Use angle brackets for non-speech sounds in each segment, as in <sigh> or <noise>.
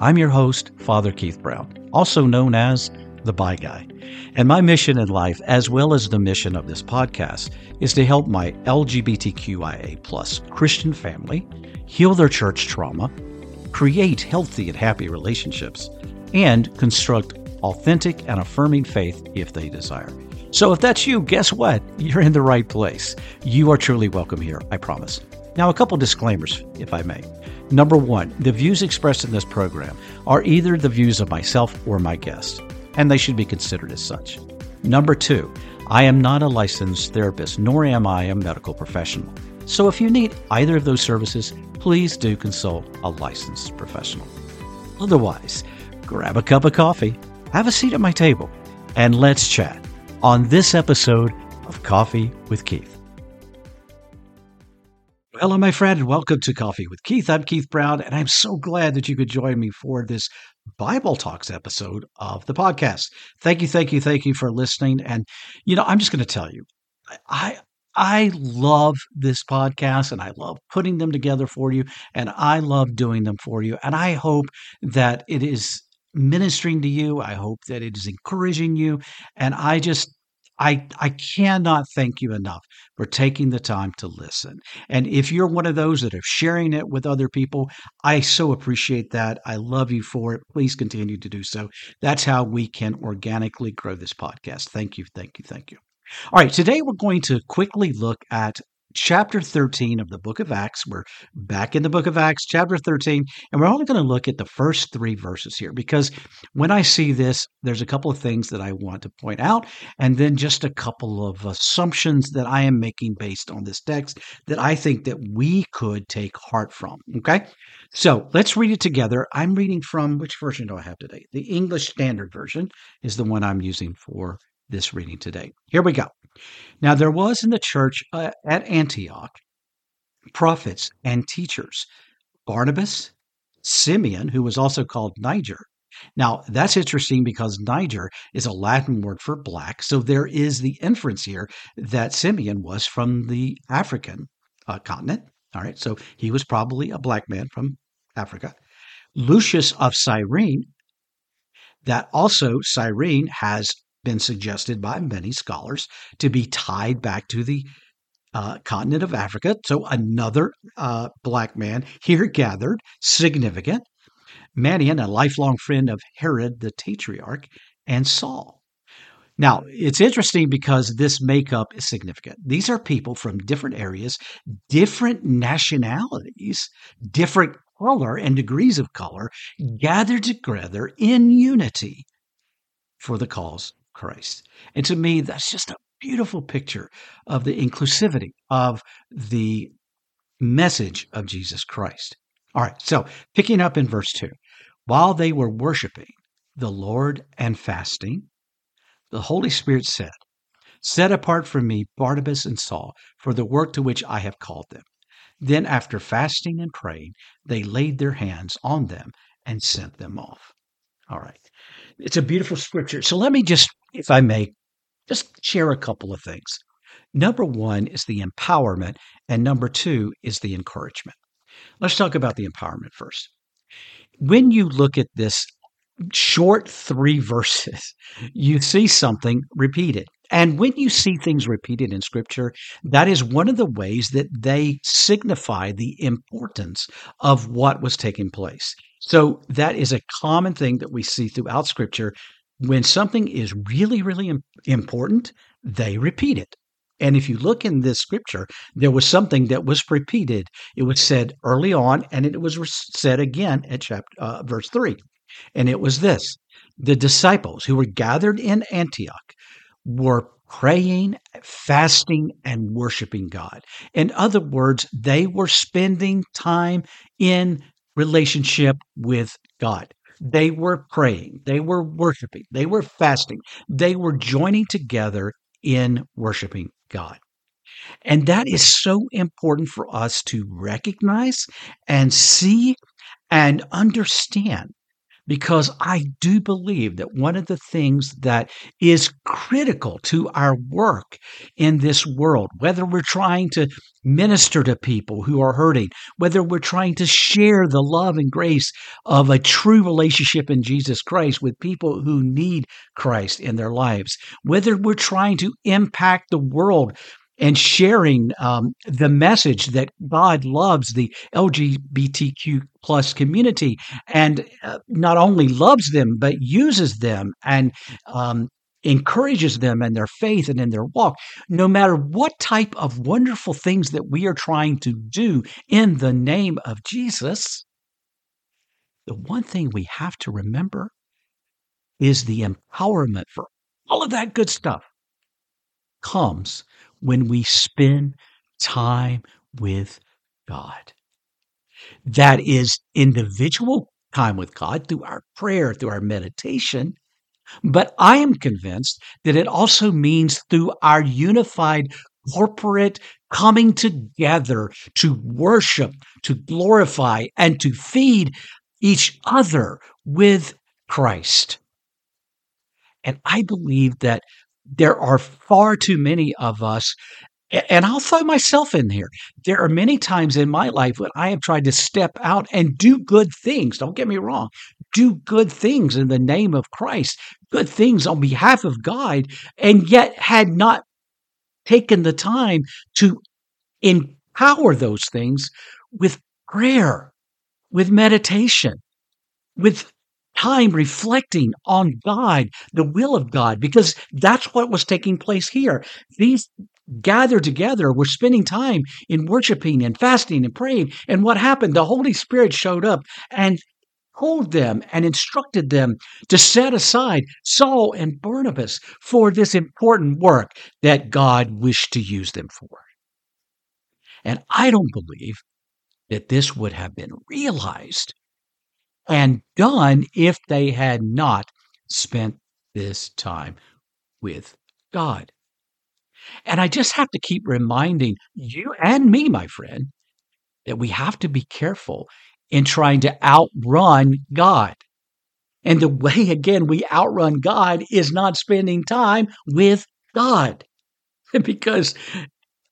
I'm your host, Father Keith Brown, also known as the Bi Guy. And my mission in life, as well as the mission of this podcast, is to help my LGBTQIA plus Christian family heal their church trauma, create healthy and happy relationships, and construct authentic and affirming faith if they desire. So if that's you, guess what? You're in the right place. You are truly welcome here, I promise. Now, a couple disclaimers, if I may. Number one, the views expressed in this program are either the views of myself or my guest, and they should be considered as such. Number two, I am not a licensed therapist, nor am I a medical professional. So if you need either of those services, please do consult a licensed professional. Otherwise, grab a cup of coffee, have a seat at my table, and let's chat on this episode of Coffee with Keith. Hello, my friend, and welcome to Coffee with Keith. I'm Keith Brown, and I'm so glad that you could join me for this Bible Talks episode of the podcast. Thank you, thank you, thank you for listening. And you know, I'm just going to tell you, I I love this podcast and I love putting them together for you, and I love doing them for you. And I hope that it is ministering to you. I hope that it is encouraging you. And I just I, I cannot thank you enough for taking the time to listen. And if you're one of those that are sharing it with other people, I so appreciate that. I love you for it. Please continue to do so. That's how we can organically grow this podcast. Thank you, thank you, thank you. All right, today we're going to quickly look at chapter 13 of the book of Acts. We're back in the book of Acts, chapter 13, and we're only going to look at the first three verses here because when I see this, there's a couple of things that I want to point out, and then just a couple of assumptions that I am making based on this text that I think that we could take heart from. Okay. So let's read it together. I'm reading from which version do I have today? The English Standard Version is the one I'm using for this reading today. Here we go. Now, there was in the church uh, at Antioch prophets and teachers Barnabas, Simeon, who was also called Niger. Now, that's interesting because Niger is a Latin word for black. So there is the inference here that Simeon was from the African uh, continent. All right. So he was probably a black man from Africa. Lucius of Cyrene, that also Cyrene has been suggested by many scholars to be tied back to the uh, continent of Africa. So another uh, black man here gathered, significant. Manaen, a lifelong friend of Herod the Tetrarch, and Saul. Now, it's interesting because this makeup is significant. These are people from different areas, different nationalities, different color and degrees of color, gathered together in unity for the cause Christ. And to me, that's just a beautiful picture of the inclusivity of the message of Jesus Christ. All right, so picking up in verse 2 while they were worshiping the Lord and fasting, the Holy Spirit said, Set apart from me Barnabas and Saul for the work to which I have called them. Then, after fasting and praying, they laid their hands on them and sent them off. All right. It's a beautiful scripture. So let me just, if I may, just share a couple of things. Number one is the empowerment, and number two is the encouragement. Let's talk about the empowerment first. When you look at this short three <laughs> verses, you see something repeated. And when you see things repeated in scripture, that is one of the ways that they signify the importance of what was taking place. So that is a common thing that we see throughout scripture. When something is really, really important, they repeat it. And if you look in this scripture, there was something that was repeated. It was said early on, and it was said again at chapter uh, verse three, and it was this: the disciples who were gathered in Antioch were praying, fasting, and worshiping God. In other words, they were spending time in relationship with God. They were praying, they were worshiping, they were fasting, they were joining together in worshiping God. And that is so important for us to recognize and see and understand because I do believe that one of the things that is critical to our work in this world, whether we're trying to minister to people who are hurting, whether we're trying to share the love and grace of a true relationship in Jesus Christ with people who need Christ in their lives, whether we're trying to impact the world and sharing um, the message that God loves the LGBTQ plus community and uh, not only loves them but uses them and um, encourages them in their faith and in their walk, no matter what type of wonderful things that we are trying to do in the name of Jesus. The one thing we have to remember is the empowerment for all of that good stuff comes when we spend time with God. That is individual time with God through our prayer, through our meditation. But I am convinced that it also means through our unified corporate coming together to worship, to glorify, and to feed each other with Christ. And I believe that there are far too many of us and I'll throw myself in here. There are many times in my life when I have tried to step out and do good things. Don't get me wrong. Do good things in the name of Christ, good things on behalf of God, and yet had not taken the time to empower those things with prayer, with meditation, with time reflecting on God, the will of God, because that's what was taking place here. These gathered together were spending time in worshiping and fasting and praying. And what happened? The Holy Spirit showed up and told them and instructed them to set aside Saul and Barnabas for this important work that God wished to use them for. And I don't believe that this would have been realized and done if they had not spent this time with God. And I just have to keep reminding you and me, my friend, that we have to be careful in trying to outrun God. And the way, <laughs> again, we outrun God is not spending time with God. <laughs> because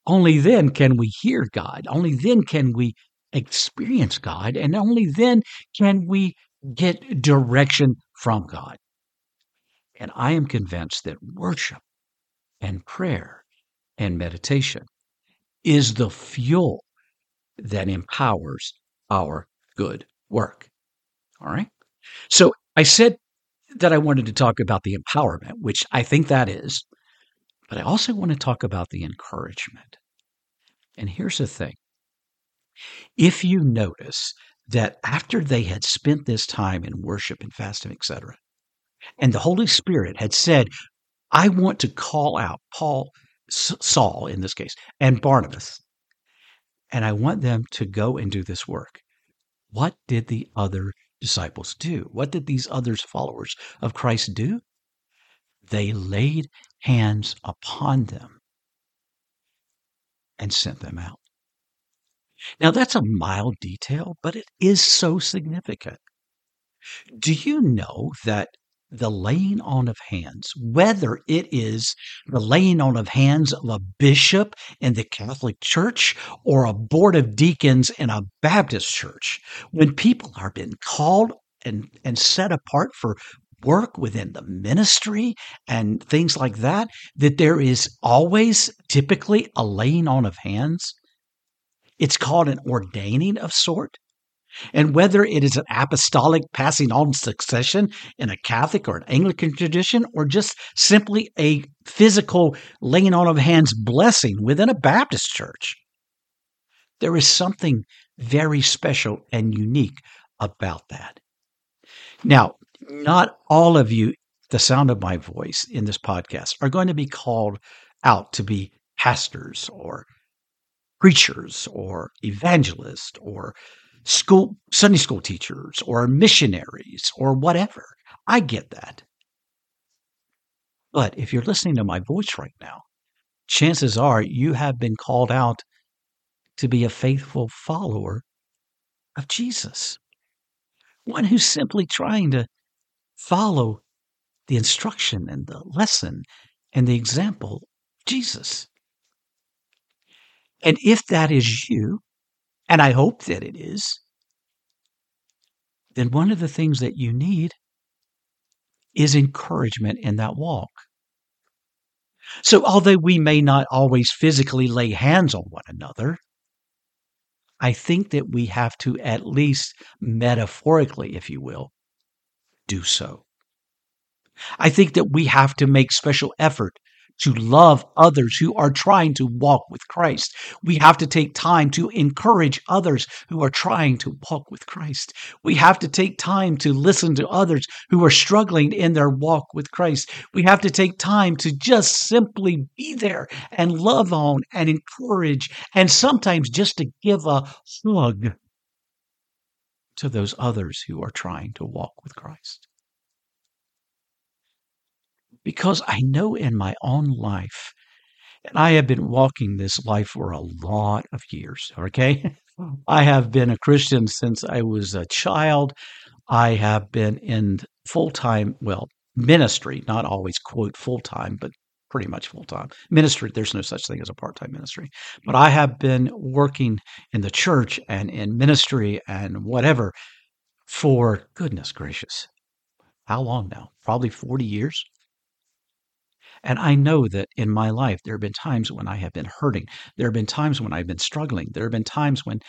only then can we hear God. Only then can we experience God, and only then can we get direction from God. And I am convinced that worship and prayer and meditation is the fuel that empowers our good work. All right. So I said that I wanted to talk about the empowerment, which I think that is, but I also want to talk about the encouragement. And here's the thing if you notice that after they had spent this time in worship and fasting, etc., and the Holy Spirit had said, I want to call out Paul, Saul in this case, and Barnabas, and I want them to go and do this work. What did the other disciples do? What did these other followers of Christ do? They laid hands upon them and sent them out. Now, that's a mild detail, but it is so significant. Do you know that the laying on of hands, whether it is the laying on of hands of a bishop in the Catholic Church or a board of deacons in a Baptist church, when people are being called and, and set apart for work within the ministry and things like that, that there is always typically a laying on of hands. It's called an ordaining of sort. And whether it is an apostolic passing on succession in a Catholic or an Anglican tradition, or just simply a physical laying on of hands blessing within a Baptist church, there is something very special and unique about that. Now, not all of you, the sound of my voice in this podcast, are going to be called out to be pastors or preachers or evangelists or school Sunday school teachers or missionaries or whatever. I get that. But if you're listening to my voice right now, chances are you have been called out to be a faithful follower of Jesus. One who's simply trying to follow the instruction and the lesson and the example of Jesus. And if that is you, and I hope that it is, then one of the things that you need is encouragement in that walk. So, although we may not always physically lay hands on one another, I think that we have to at least metaphorically, if you will, do so. I think that we have to make special effort to love others who are trying to walk with Christ. We have to take time to encourage others who are trying to walk with Christ. We have to take time to listen to others who are struggling in their walk with Christ. We have to take time to just simply be there and love on and encourage and sometimes just to give a hug to those others who are trying to walk with Christ because I know in my own life, and I have been walking this life for a lot of years, okay? <laughs> I have been a Christian since I was a child. I have been in full time, well, ministry, not always quote full time, but pretty much full time. Ministry, there's no such thing as a part time ministry. But I have been working in the church and in ministry and whatever for goodness gracious. How long now? Probably 40 years. And I know that in my life, there have been times when I have been hurting. There have been times when I've been struggling. There have been times when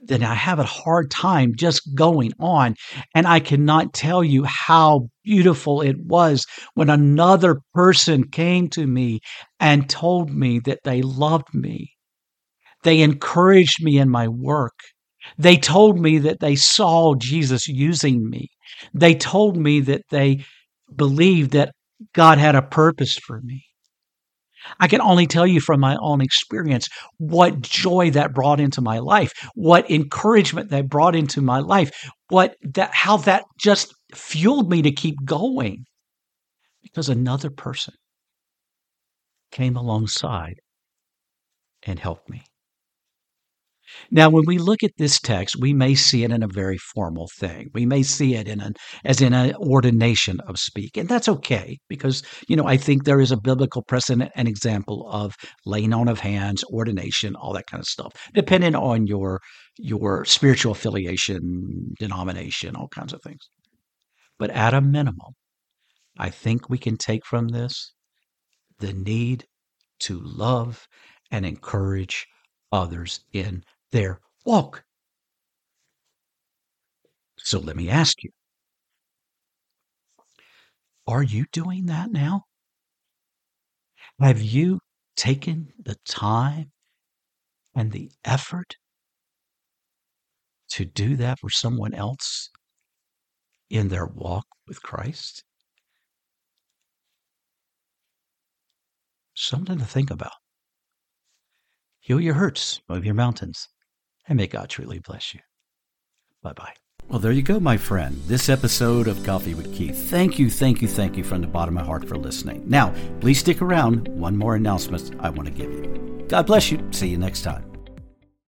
then I have a hard time just going on. And I cannot tell you how beautiful it was when another person came to me and told me that they loved me. They encouraged me in my work. They told me that they saw Jesus using me. They told me that they believed that God had a purpose for me. I can only tell you from my own experience what joy that brought into my life, what encouragement that brought into my life, what that how that just fueled me to keep going because another person came alongside and helped me. Now, when we look at this text, we may see it in a very formal thing. We may see it in an as in an ordination of speak, and that's okay because you know I think there is a biblical precedent and example of laying on of hands, ordination, all that kind of stuff, depending on your your spiritual affiliation, denomination, all kinds of things. But at a minimum, I think we can take from this the need to love and encourage others in their walk. So let me ask you are you doing that now? Have you taken the time and the effort to do that for someone else in their walk with Christ? Something to think about. Heal your hurts, move your mountains and may God truly bless you. Bye bye. Well, there you go, my friend. This episode of Coffee with Keith. Thank you, thank you, thank you from the bottom of my heart for listening. Now, please stick around. One more announcement I want to give you. God bless you. See you next time.